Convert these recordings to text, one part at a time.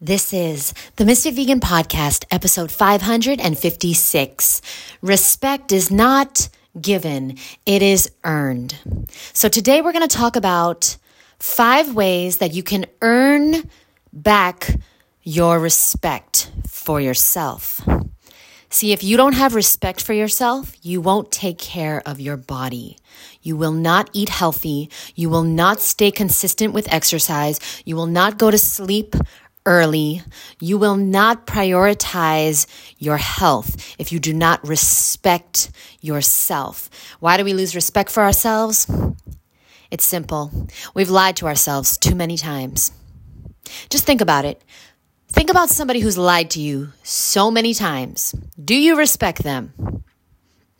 This is the Ms.FitVegan Podcast, episode 556. Respect is not given, it is earned. So today we're going to talk about five ways that you can earn back your respect for yourself. See, if you don't have respect for yourself, you won't take care of your body. You will not eat healthy. You will not stay consistent with exercise. You will not go to sleep early. You will not prioritize your health if you do not respect yourself. Why do we lose respect for ourselves? It's simple. We've lied to ourselves too many times. Just think about it. Think about somebody who's lied to you so many times. Do you respect them?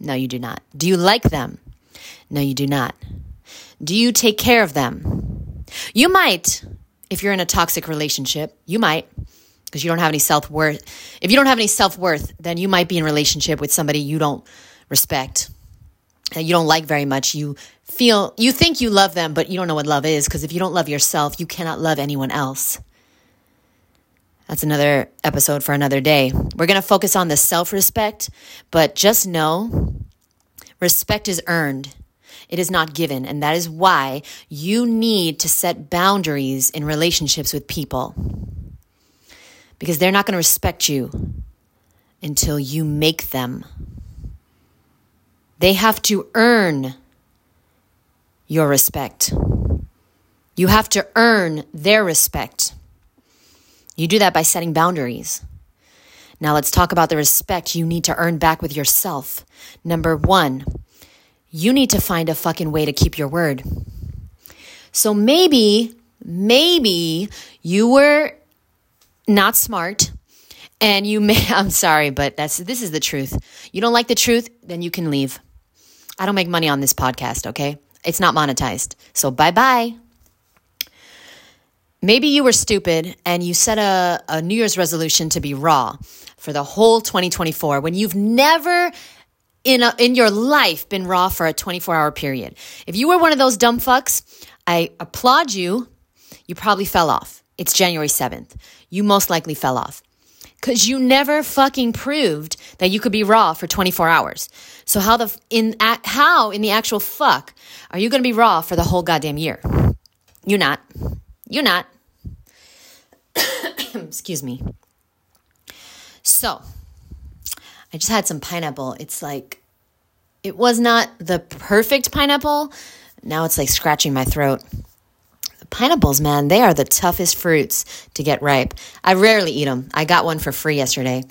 No, you do not. Do you like them? No, you do not. Do you take care of them? You might, if you're in a toxic relationship, you might, because you don't have any self worth. If you don't have any self worth, then you might be in relationship with somebody you don't respect and you don't like very much. You feel, you think you love them, but you don't know what love is, because if you don't love yourself, you cannot love anyone else. That's another episode for another day. We're going to focus on the self respect, but just know respect is earned. It is not given. And that is why you need to set boundaries in relationships with people. Because they're not going to respect you until you make them. They have to earn your respect. You have to earn their respect. You do that by setting boundaries. Now let's talk about the respect you need to earn back with yourself. Number one, you need to find a fucking way to keep your word. So maybe, maybe you were not smart and you may, I'm sorry, but that's, this is the truth. You don't like the truth, then you can leave. I don't make money on this podcast, okay? It's not monetized. So bye bye. Maybe you were stupid and you set a, a New Year's resolution to be raw for the whole 2024 when you've never in, a, in your life been raw for a 24 hour period. If you were one of those dumb fucks, I applaud you. You probably fell off. It's January 7th. You most likely fell off because you never fucking proved that you could be raw for 24 hours. So how the in how in the actual fuck are you going to be raw for the whole goddamn year? You're not. You're not. Excuse me. So, I just had some pineapple. It's like, it was not the perfect pineapple. Now it's like scratching my throat. The pineapples, man, they are the toughest fruits to get ripe. I rarely eat them. I got one for free yesterday.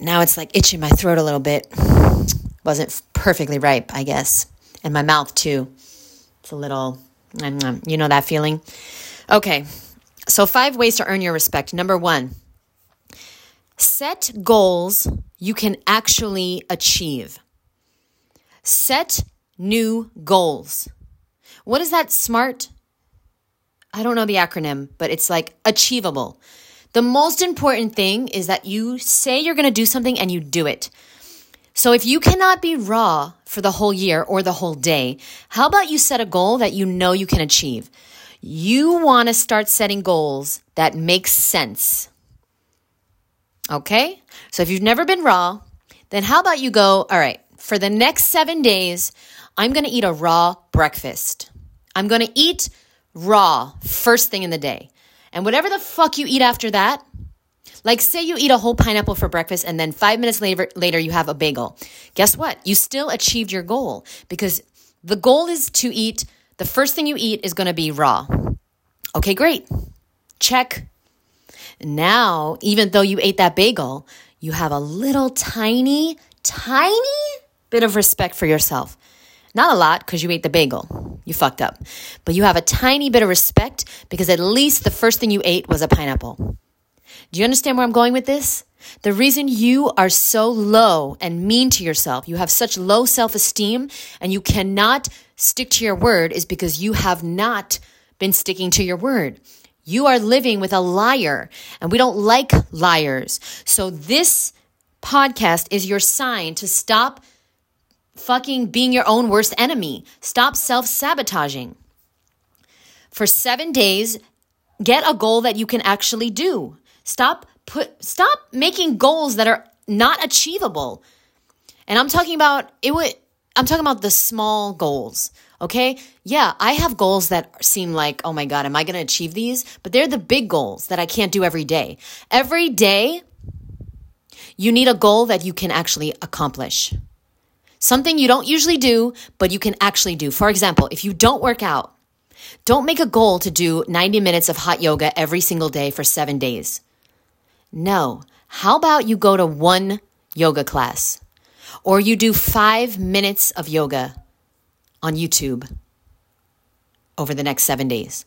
Now it's like itching my throat a little bit. Wasn't perfectly ripe, I guess. And my mouth, too. It's a little, you know that feeling? Okay, so five ways to earn your respect. Number one, set goals you can actually achieve. Set new goals. What is that smart? I don't know the acronym, but it's like achievable. The most important thing is that you say you're going to do something and you do it. So if you cannot be raw for the whole year or the whole day, how about you set a goal that you know you can achieve? You want to start setting goals that make sense. Okay? So if you've never been raw, then how about you go, all right, for the next seven days, I'm to eat a raw breakfast. I'm to eat raw first thing in the day. And whatever the fuck you eat after that, like say you eat a whole pineapple for breakfast and then five minutes later, later you have a bagel. Guess what? You still achieved your goal because the goal is to eat, the first thing you eat is to be raw. Okay, great. Check. Now, even though you ate that bagel, you have a little tiny, tiny bit of respect for yourself. Not a lot because you ate the bagel. You fucked up. But you have a tiny bit of respect because at least the first thing you ate was a pineapple. Do you understand where I'm going with this? The reason you are so low and mean to yourself, you have such low self esteem, and you cannot stick to your word is because you have not been sticking to your word. You are living with a liar, and we don't like liars. So, this podcast is your sign to stop fucking being your own worst enemy. Stop self sabotaging. For seven days, get a goal that you can actually do. Stop put stop making goals that are not achievable. And I'm talking about it would I'm talking about the small goals. Okay. Yeah, I have goals that seem like, oh my God, am I going to achieve these? But they're the big goals that I can't do every day. Every day, you need a goal that you can actually accomplish. Something you don't usually do, but you can actually do. For example, if you don't work out, don't make a goal to do 90 minutes of hot yoga every single day for seven days. No. How about you go to one yoga class or you do five minutes of yoga on YouTube over the next seven days?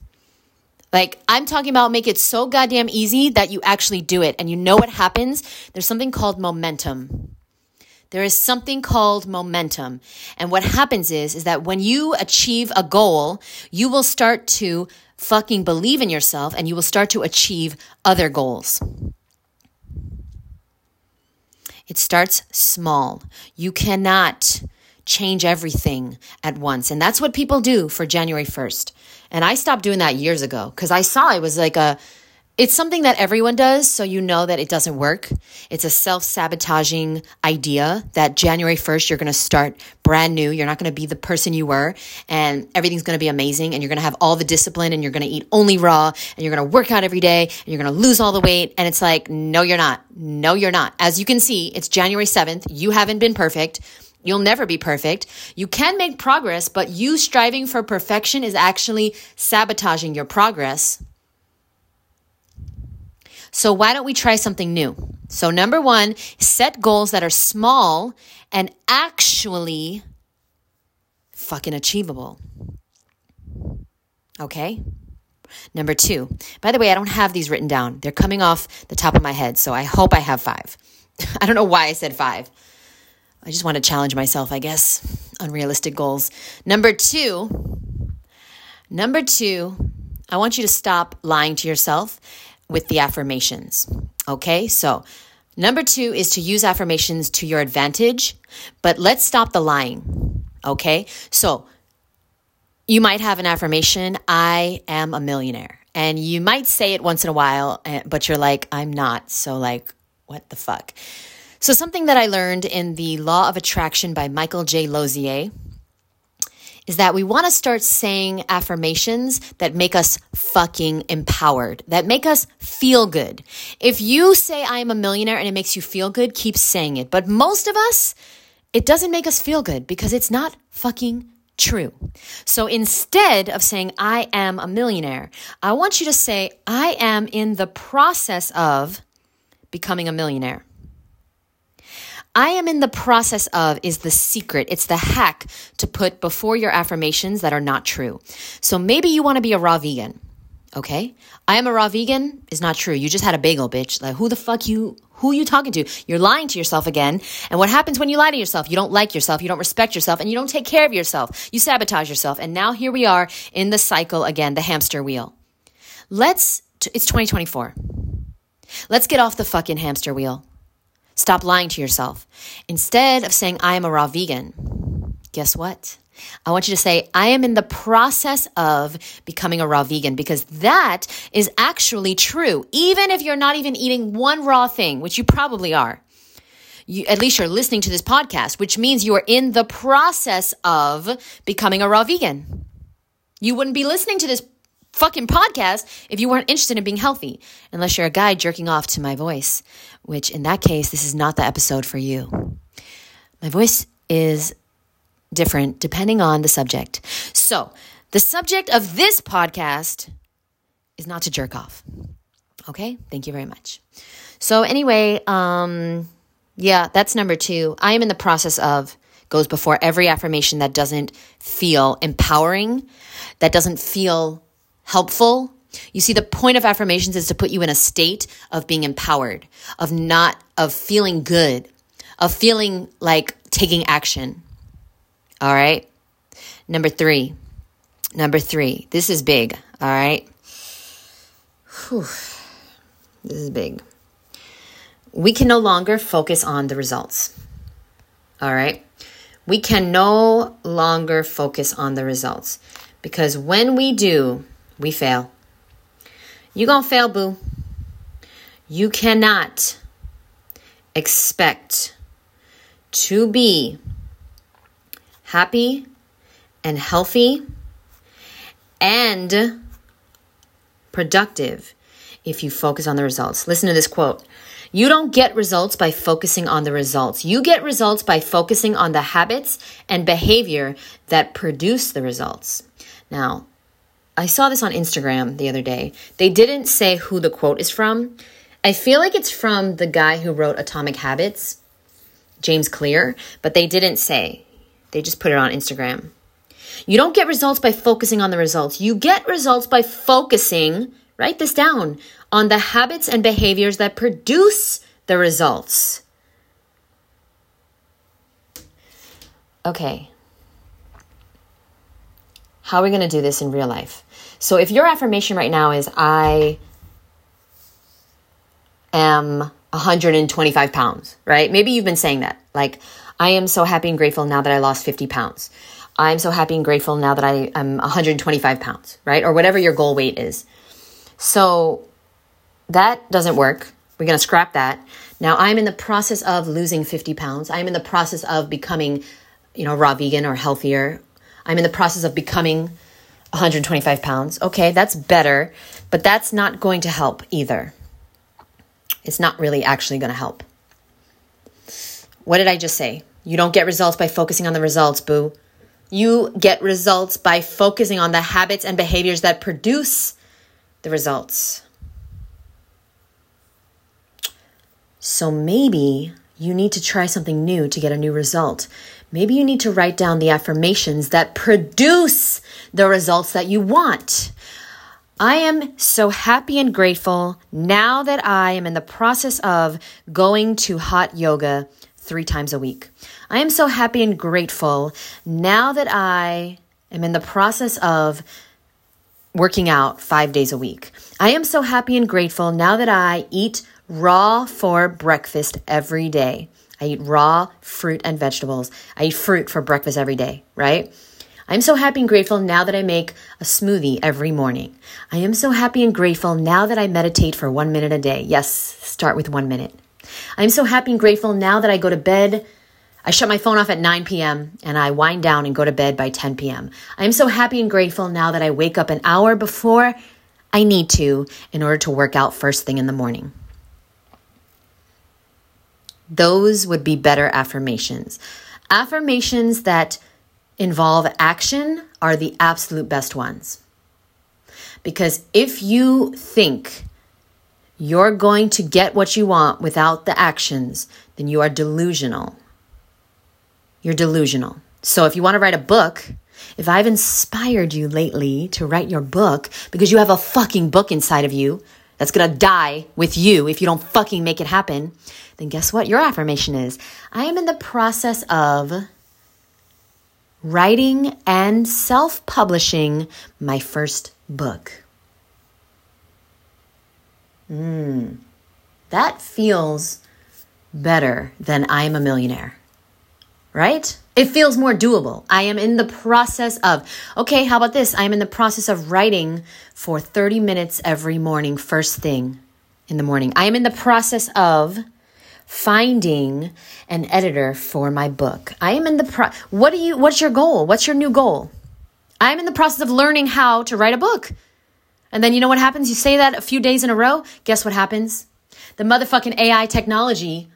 Like, I'm talking about make it so goddamn easy that you actually do it. And you know what happens? There's something called momentum. There is something called momentum. And what happens is, is that when you achieve a goal, you will start to fucking believe in yourself and you will start to achieve other goals. It starts small. You cannot change everything at once. And that's what people do for January 1st. And I stopped doing that years ago because I saw it was like a, it's something that everyone does, so you know that it doesn't work. It's a self sabotaging idea that January 1st, you're going to start brand new. You're not going to be the person you were, and everything's going to be amazing. And you're going to have all the discipline, and you're going to eat only raw, and you're going to work out every day, and you're going to lose all the weight. And it's like, no, you're not. No, you're not. As you can see, it's January 7th. You haven't been perfect. You'll never be perfect. You can make progress, but you striving for perfection is actually sabotaging your progress. So why don't we try something new? So number one, set goals that are small and actually fucking achievable. Okay? Number two, by the way, I don't have these written down. They're coming off the top of my head, so I hope I have five. I don't know why I said five. I just want to challenge myself, I guess. Unrealistic goals. Number two, number two, I want you to stop lying to yourself with the affirmations. Okay, so number two is to use affirmations to your advantage, but let's stop the lying. Okay, so you might have an affirmation I am a millionaire. And you might say it once in a while, eh, but you're like, I'm not. So, like, what the fuck? So, something that I learned in the Law of Attraction by Michael J. Losier is that we want to start saying affirmations that make us fucking empowered, that make us feel good. If you say I am a millionaire and it makes you feel good, keep saying it. But most of us, it doesn't make us feel good because it's not fucking true. So instead of saying I am a millionaire, I want you to say I am in the process of becoming a millionaire. I am in the process of is the secret. It's the hack to put before your affirmations that are not true. So maybe you want to be a raw vegan. Okay? I am a raw vegan is not true. You just had a bagel, bitch. Like who the fuck you who you talking to? You're lying to yourself again. And what happens when you lie to yourself? You don't like yourself, you don't respect yourself, and you don't take care of yourself. You sabotage yourself. And now here we are in the cycle again, the hamster wheel. Let's it's 2024. Let's get off the fucking hamster wheel. Stop lying to yourself. Instead of saying, I am a raw vegan, guess what? I want you to say, I am in the process of becoming a raw vegan because that is actually true. Even if you're not even eating one raw thing, which you probably are. You, at least you're listening to this podcast, which means you are in the process of becoming a raw vegan. You wouldn't be listening to this fucking podcast if you weren't interested in being healthy, unless you're a guy jerking off to my voice, which in that case, this is not the episode for you. My voice is different depending on the subject. So, the subject of this podcast is not to jerk off. Okay? Thank you very much. So, anyway, um, yeah, that's number two. I am in the process of goes before every affirmation that doesn't feel empowering, that doesn't feel helpful. You see, the point of affirmations is to put you in a state of being empowered, of not, of feeling good, of feeling like taking action. All right. Number three. Number three. This is big. All right. Whew. This is big. We can no longer focus on the results. All right. We can no longer focus on the results because when we do, we fail. You gonna fail, boo. You cannot expect to be happy and healthy and productive if you focus on the results. Listen to this quote. You don't get results by focusing on the results. You get results by focusing on the habits and behavior that produce the results. Now, I saw this on Instagram the other day. They didn't say who the quote is from. I feel like it's from the guy who wrote Atomic Habits, James Clear, but they didn't say. They just put it on Instagram. You don't get results by focusing on the results. You get results by focusing, write this down, on the habits and behaviors that produce the results. Okay. How are we going to do this in real life? So, if your affirmation right now is, I am 125 pounds, right? Maybe you've been saying that. Like, I am so happy and grateful now that I lost 50 pounds. I'm so happy and grateful now that I am 125 pounds, right? Or whatever your goal weight is. So that doesn't work. We're going to scrap that. Now I'm in the process of losing 50 pounds. I'm in the process of becoming, you know, raw vegan or healthier. I'm in the process of becoming 125 pounds. Okay, that's better, but that's not going to help either. It's not really actually going to help. What did I just say? You don't get results by focusing on the results, boo. You get results by focusing on the habits and behaviors that produce the results. So maybe you need to try something new to get a new result. Maybe you need to write down the affirmations that produce the results that you want. I am so happy and grateful now that I am in the process of going to hot yoga three times a week. I am so happy and grateful now that I am in the process of working out five days a week. I am so happy and grateful now that I eat raw for breakfast every day. I eat raw fruit and vegetables. I eat fruit for breakfast every day, right? I'm so happy and grateful now that I make a smoothie every morning. I am so happy and grateful now that I meditate for one minute a day. Yes, start with one minute. I'm so happy and grateful now that I go to bed I shut my phone off at 9 p.m. and I wind down and go to bed by 10 p.m. I am so happy and grateful now that I wake up an hour before I need to in order to work out first thing in the morning. Those would be better affirmations. Affirmations that involve action are the absolute best ones. Because if you think you're going to get what you want without the actions, then you are delusional you're delusional. So if you want to write a book, if I've inspired you lately to write your book because you have a fucking book inside of you that's going to die with you if you don't fucking make it happen, then guess what your affirmation is? I am in the process of writing and self publishing my first book. Hmm, that feels better than I'm a millionaire right? It feels more doable. I am in the process of, okay, how about this? I am in the process of writing for 30 minutes every morning, first thing in the morning. I am in the process of finding an editor for my book. I am in the pro What do you what's your goal? What's your new goal? I'm in the process of learning how to write a book. And then you know what happens? You say that a few days in a row, guess what happens? The motherfucking AI technology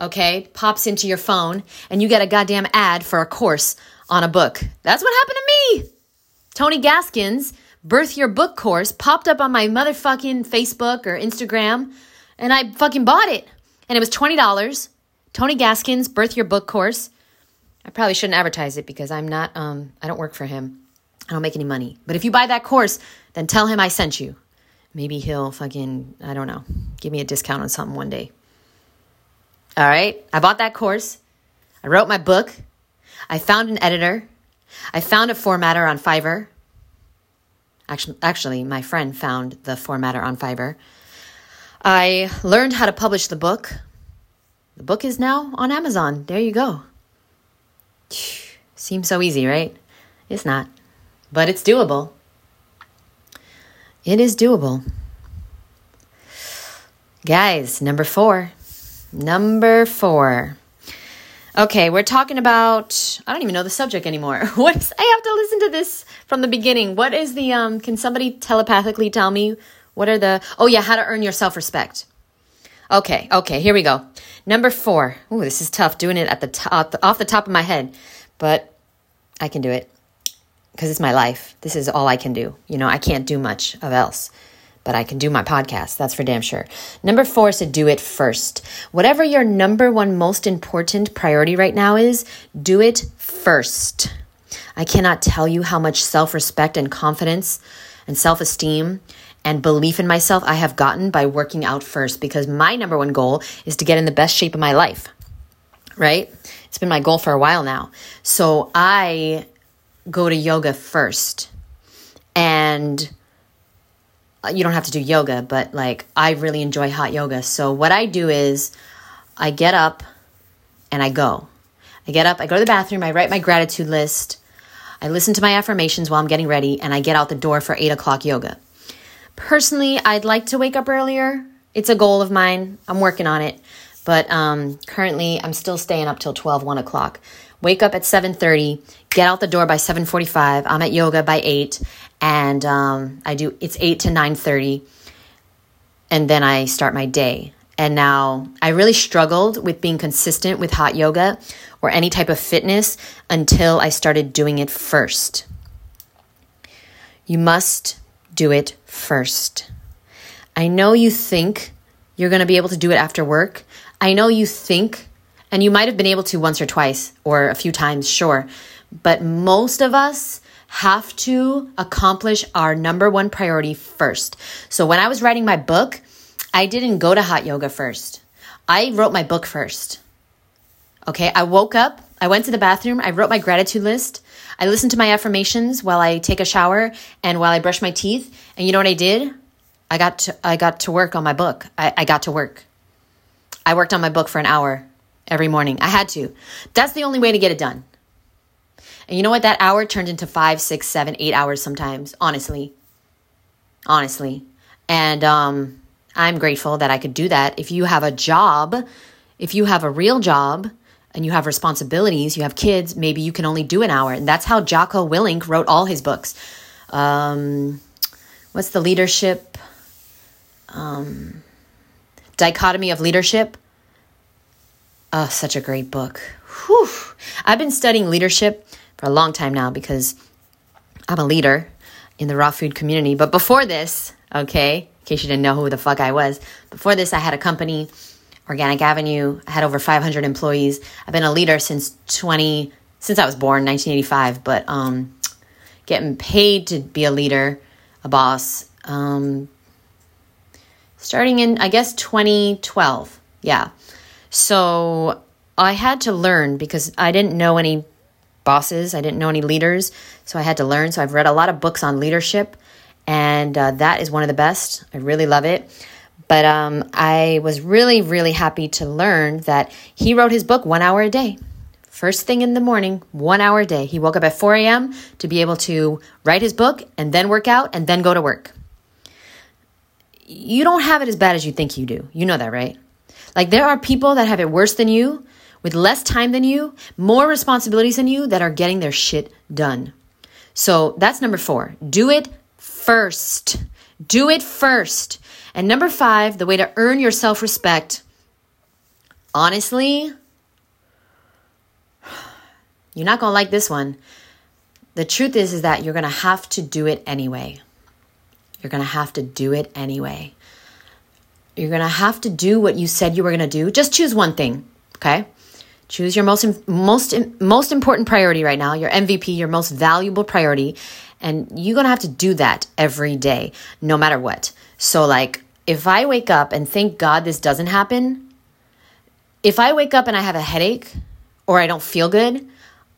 okay, pops into your phone and you get a goddamn ad for a course on a book. That's what happened to me. Tony Gaskins' Birth Your Book course popped up on my motherfucking Facebook or Instagram and I fucking bought it. And it was $20. Tony Gaskins' Birth Your Book course. I probably shouldn't advertise it because I'm not, um, I don't work for him. I don't make any money. But if you buy that course, then tell him I sent you. Maybe he'll fucking, I don't know, give me a discount on something one day. All right. I bought that course. I wrote my book. I found an editor. I found a formatter on Fiverr. Actually, actually, my friend found the formatter on Fiverr. I learned how to publish the book. The book is now on Amazon. There you go. Seems so easy, right? It's not, but it's doable. It is doable. Guys, number four. Number four. Okay, we're talking about I don't even know the subject anymore. What is I have to listen to this from the beginning. What is the um can somebody telepathically tell me what are the Oh yeah, how to earn your self-respect. Okay, okay, here we go. Number 4. Ooh, this is tough doing it at the top off the top of my head, but I can do it because it's my life. This is all I can do. You know, I can't do much of else but I can do my podcast. That's for damn sure. Number four is to do it first. Whatever your number one most important priority right now is, do it first. I cannot tell you how much self respect and confidence and self esteem and belief in myself I have gotten by working out first because my number one goal is to get in the best shape of my life, right? It's been my goal for a while now. So I go to yoga first. And you don't have to do yoga, but like I really enjoy hot yoga. So what I do is I get up and I go. I get up, I go to the bathroom, I write my gratitude list, I listen to my affirmations while I'm getting ready, and I get out the door for eight o'clock yoga. Personally, I'd like to wake up earlier. It's a goal of mine. I'm working on it. But um, currently, I'm still staying up till 12, 1 o'clock. Wake up at 7.30, get out the door by 7.45. I'm at yoga by 8, and um, I do it's eight to nine thirty, and then I start my day. And now I really struggled with being consistent with hot yoga or any type of fitness until I started doing it first. You must do it first. I know you think you're going to be able to do it after work. I know you think, and you might have been able to once or twice or a few times, sure. But most of us have to accomplish our number one priority first. So when I was writing my book, I didn't go to hot yoga first. I wrote my book first. Okay, I woke up, I went to the bathroom, I wrote my gratitude list, I listened to my affirmations while I take a shower and while I brush my teeth. And you know what I did? I got to I got to work on my book. I, I got to work. I worked on my book for an hour every morning. I had to. That's the only way to get it done. And you know what? That hour turned into five, six, seven, eight hours sometimes, honestly. Honestly. And um, I'm grateful that I could do that. If you have a job, if you have a real job, and you have responsibilities, you have kids, maybe you can only do an hour. And that's how Jocko Willink wrote all his books. Um, what's the leadership? Um, Dichotomy of Leadership. Oh, such a great book. Whew. I've been studying leadership for a long time now because I'm a leader in the raw food community. But before this, okay, in case you didn't know who the fuck I was, before this, I had a company, Organic Avenue. I had over 500 employees. I've been a leader since 20, since I was born, 1985. But um, getting paid to be a leader, a boss, um, starting in, I guess, 2012. Yeah. So I had to learn because I didn't know any bosses. I didn't know any leaders, so I had to learn. So I've read a lot of books on leadership, and uh, that is one of the best. I really love it. But um, I was really, really happy to learn that he wrote his book one hour a day. First thing in the morning, one hour a day. He woke up at 4 a.m. to be able to write his book and then work out and then go to work. You don't have it as bad as you think you do. You know that, right? Like, there are people that have it worse than you with less time than you, more responsibilities than you that are getting their shit done. So that's number four. Do it first. Do it first. And number five, the way to earn your self respect, honestly, you're not going to like this one. The truth is, is that you're going to have to do it anyway. You're going to have to do it anyway. You're going to have to do what you said you were going to do. Just choose one thing, okay? Choose your most most most important priority right now, your MVP, your most valuable priority, and you're going to have to do that every day no matter what. So like if I wake up and thank God this doesn't happen, if I wake up and I have a headache or I don't feel good,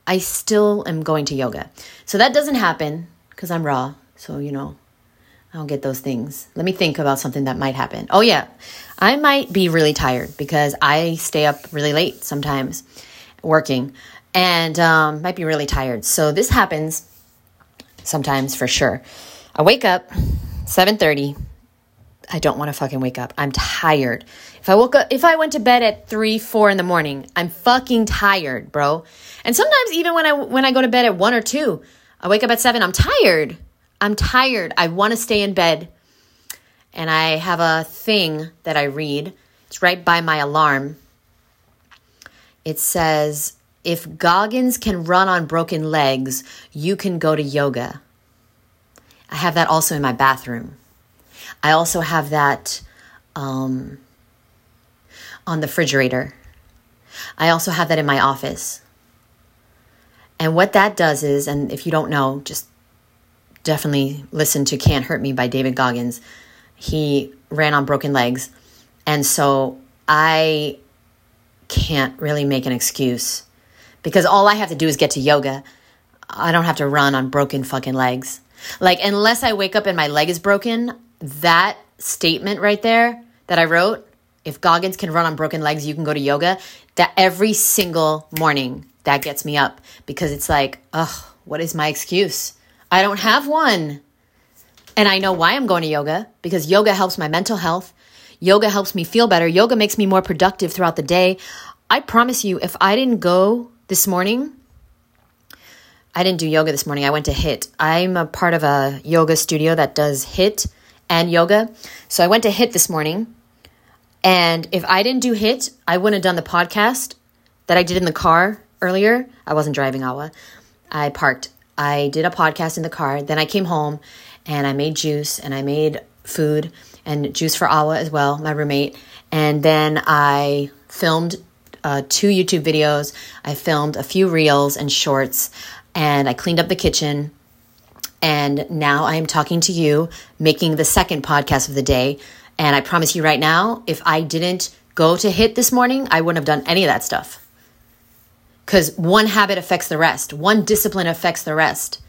I still am going to yoga. So that doesn't happen because I'm raw. So, you know, I don't get those things. Let me think about something that might happen. Oh, yeah. I might be really tired because I stay up really late sometimes working and um, might be really tired. So this happens sometimes for sure. I wake up 7:30. I don't want to fucking wake up. I'm tired. If I woke up, if I went to bed at three, four in the morning, I'm fucking tired, bro. And sometimes even when I when I go to bed at one or two, I wake up at seven. I'm tired. I'm tired. I want to stay in bed. And I have a thing that I read. It's right by my alarm. It says, "If Goggins can run on broken legs, you can go to yoga." I have that also in my bathroom. I also have that um, on the refrigerator. I also have that in my office. And what that does is, and if you don't know, just definitely listen to Can't Hurt Me by David Goggins. He ran on broken legs. And so I can't really make an excuse because all I have to do is get to yoga. I don't have to run on broken fucking legs. Like, unless I wake up and my leg is broken, that statement right there that I wrote, if Goggins can run on broken legs, you can go to yoga, that every single morning that gets me up because it's like, ugh, what is my excuse? I don't have one. And I know why I'm going to yoga because yoga helps my mental health. Yoga helps me feel better. Yoga makes me more productive throughout the day. I promise you, if I didn't go this morning, I didn't do yoga this morning. I went to HIIT. I'm a part of a yoga studio that does HIIT and yoga. So I went to HIIT this morning. And if I didn't do HIIT, I wouldn't have done the podcast that I did in the car earlier. I wasn't driving Awa. I parked. I did a podcast in the car. Then I came home and I made juice and I made food and juice for Awa as well, my roommate. And then I filmed uh, two YouTube videos. I filmed a few reels and shorts and I cleaned up the kitchen and now I am talking to you, making the second podcast of the day. And I promise you right now, if I didn't go to HIIT this morning, I wouldn't have done any of that stuff. Because one habit affects the rest, one discipline affects the rest.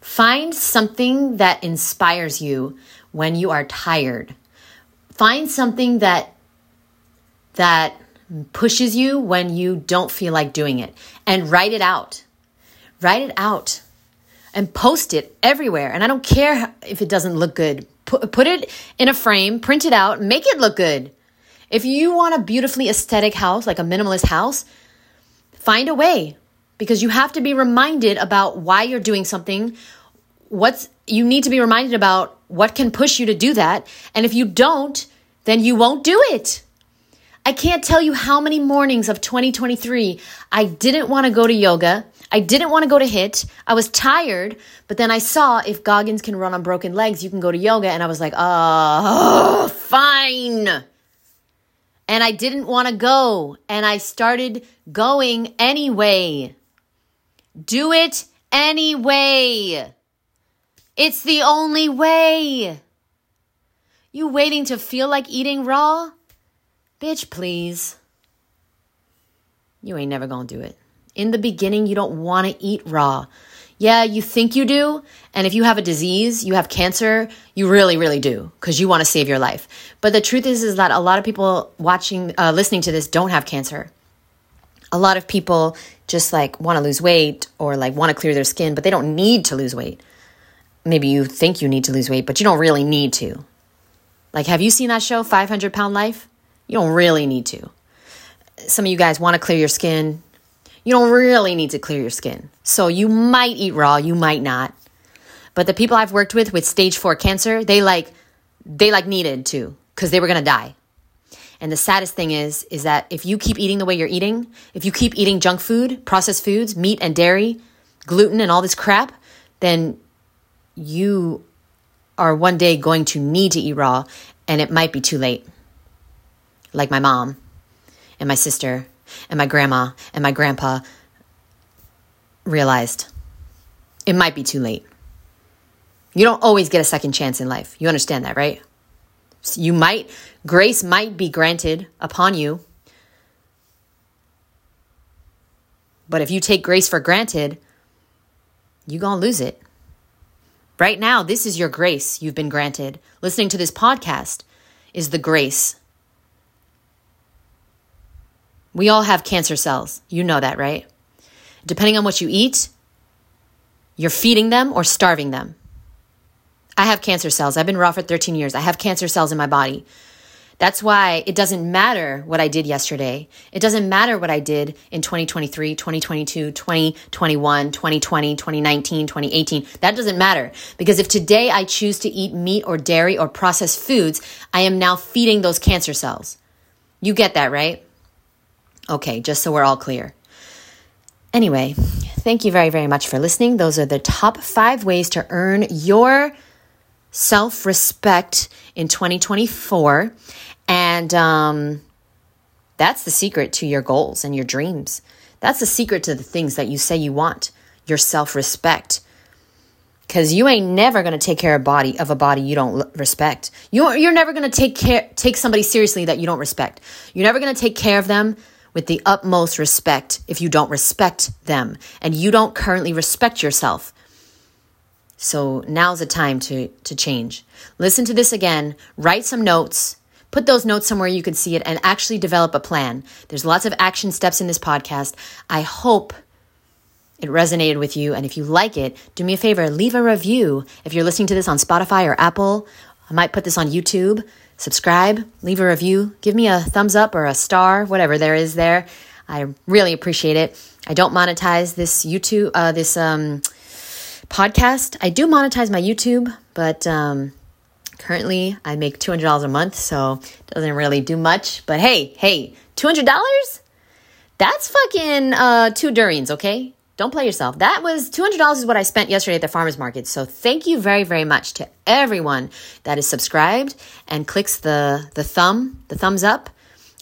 Find something that inspires you when you are tired. Find something that that pushes you when you don't feel like doing it and write it out. Write it out and post it everywhere. And I don't care if it doesn't look good. Put, put it in a frame, print it out, make it look good. If you want a beautifully aesthetic house, like a minimalist house, find a way because you have to be reminded about why you're doing something. What's you need to be reminded about what can push you to do that. And if you don't, then you won't do it. I can't tell you how many mornings of 2023 I didn't want to go to yoga. I didn't want to go to HIIT. I was tired, but then I saw if Goggins can run on broken legs, you can go to yoga. And I was like, oh, fine. And I didn't want to go. And I started going anyway. Do it anyway. It's the only way. You waiting to feel like eating raw? Bitch, please. You ain't never gonna do it. In the beginning, you don't wanna eat raw. Yeah, you think you do. And if you have a disease, you have cancer, you really, really do because you want to save your life. But the truth is, is that a lot of people watching, uh, listening to this don't have cancer. A lot of people just like want to lose weight or like want to clear their skin, but they don't need to lose weight. Maybe you think you need to lose weight, but you don't really need to. Like, have you seen that show, 500 Pound Life? You don't really need to. Some of you guys want to clear your skin. You don't really need to clear your skin. So you might eat raw, you might not. But the people I've worked with with stage 4 cancer, they like they like needed to cuz they were going to die. And the saddest thing is is that if you keep eating the way you're eating, if you keep eating junk food, processed foods, meat and dairy, gluten and all this crap, then you are one day going to need to eat raw and it might be too late like my mom and my sister and my grandma and my grandpa realized it might be too late. You don't always get a second chance in life. You understand that, right? You might, grace might be granted upon you. But if you take grace for granted, you're going to lose it. Right now, this is your grace you've been granted. Listening to this podcast is the grace we all have cancer cells. You know that, right? Depending on what you eat, you're feeding them or starving them. I have cancer cells. I've been raw for 13 years. I have cancer cells in my body. That's why it doesn't matter what I did yesterday. It doesn't matter what I did in 2023, 2022, 2021, 2020, 2019, 2018. That doesn't matter because if today I choose to eat meat or dairy or processed foods, I am now feeding those cancer cells. You get that, right? Okay, just so we're all clear. Anyway, thank you very, very much for listening. Those are the top five ways to earn your self respect in 2024. And um, that's the secret to your goals and your dreams. That's the secret to the things that you say you want your self respect. Because you ain't never to take care of body of a body you don't respect. You're, you're never to take care take somebody seriously that you don't respect. You're never to take care of them with the utmost respect if you don't respect them and you don't currently respect yourself. So now's the time to, to change. Listen to this again, write some notes, put those notes somewhere you can see it, and actually develop a plan. There's lots of action steps in this podcast. I hope it resonated with you. And if you like it, do me a favor, leave a review. If you're listening to this on Spotify or Apple, I might put this on YouTube. Subscribe, leave a review, give me a thumbs up or a star, whatever there is there. I really appreciate it. I don't monetize this YouTube, uh, this um, podcast. I do monetize my YouTube, but um, currently I make $200 a month, so it doesn't really do much. But hey, hey, $200? That's fucking uh, two durians, okay? Don't play yourself. That was $200 is what I spent yesterday at the farmer's market. So thank you very, very much to everyone that is subscribed and clicks the, the thumb, the thumbs up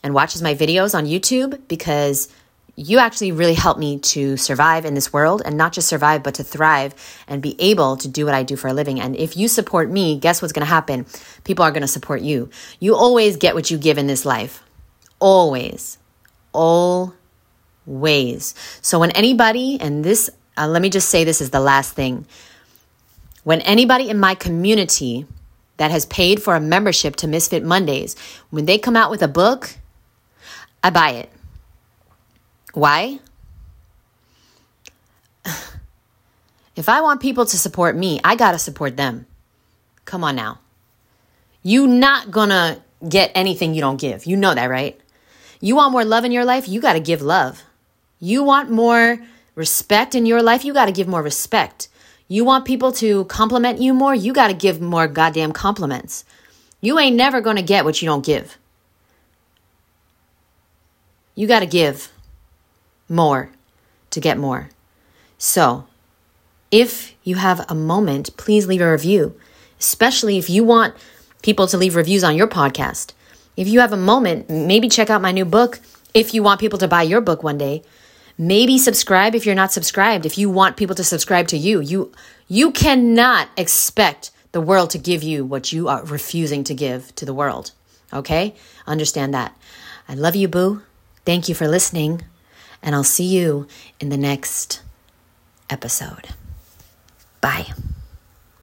and watches my videos on YouTube because you actually really help me to survive in this world and not just survive, but to thrive and be able to do what I do for a living. And if you support me, guess what's going to happen? People are going to support you. You always get what you give in this life. Always. Always. So when anybody, and this, uh, let me just say this is the last thing. When anybody in my community that has paid for a membership to Misfit Mondays, when they come out with a book, I buy it. Why? If I want people to support me, I got to support them. Come on now. You not to get anything you don't give. You know that, right? You want more love in your life, you got to give love. You want more respect in your life, you got to give more respect. You want people to compliment you more, you got to give more goddamn compliments. You ain't never going to get what you don't give. You got to give more to get more. So, if you have a moment, please leave a review, especially if you want people to leave reviews on your podcast. If you have a moment, maybe check out my new book if you want people to buy your book one day. Maybe subscribe if you're not subscribed. If you want people to subscribe to you, you you cannot expect the world to give you what you are refusing to give to the world. Okay? Understand that. I love you, boo. Thank you for listening and I'll see you in the next episode. Bye.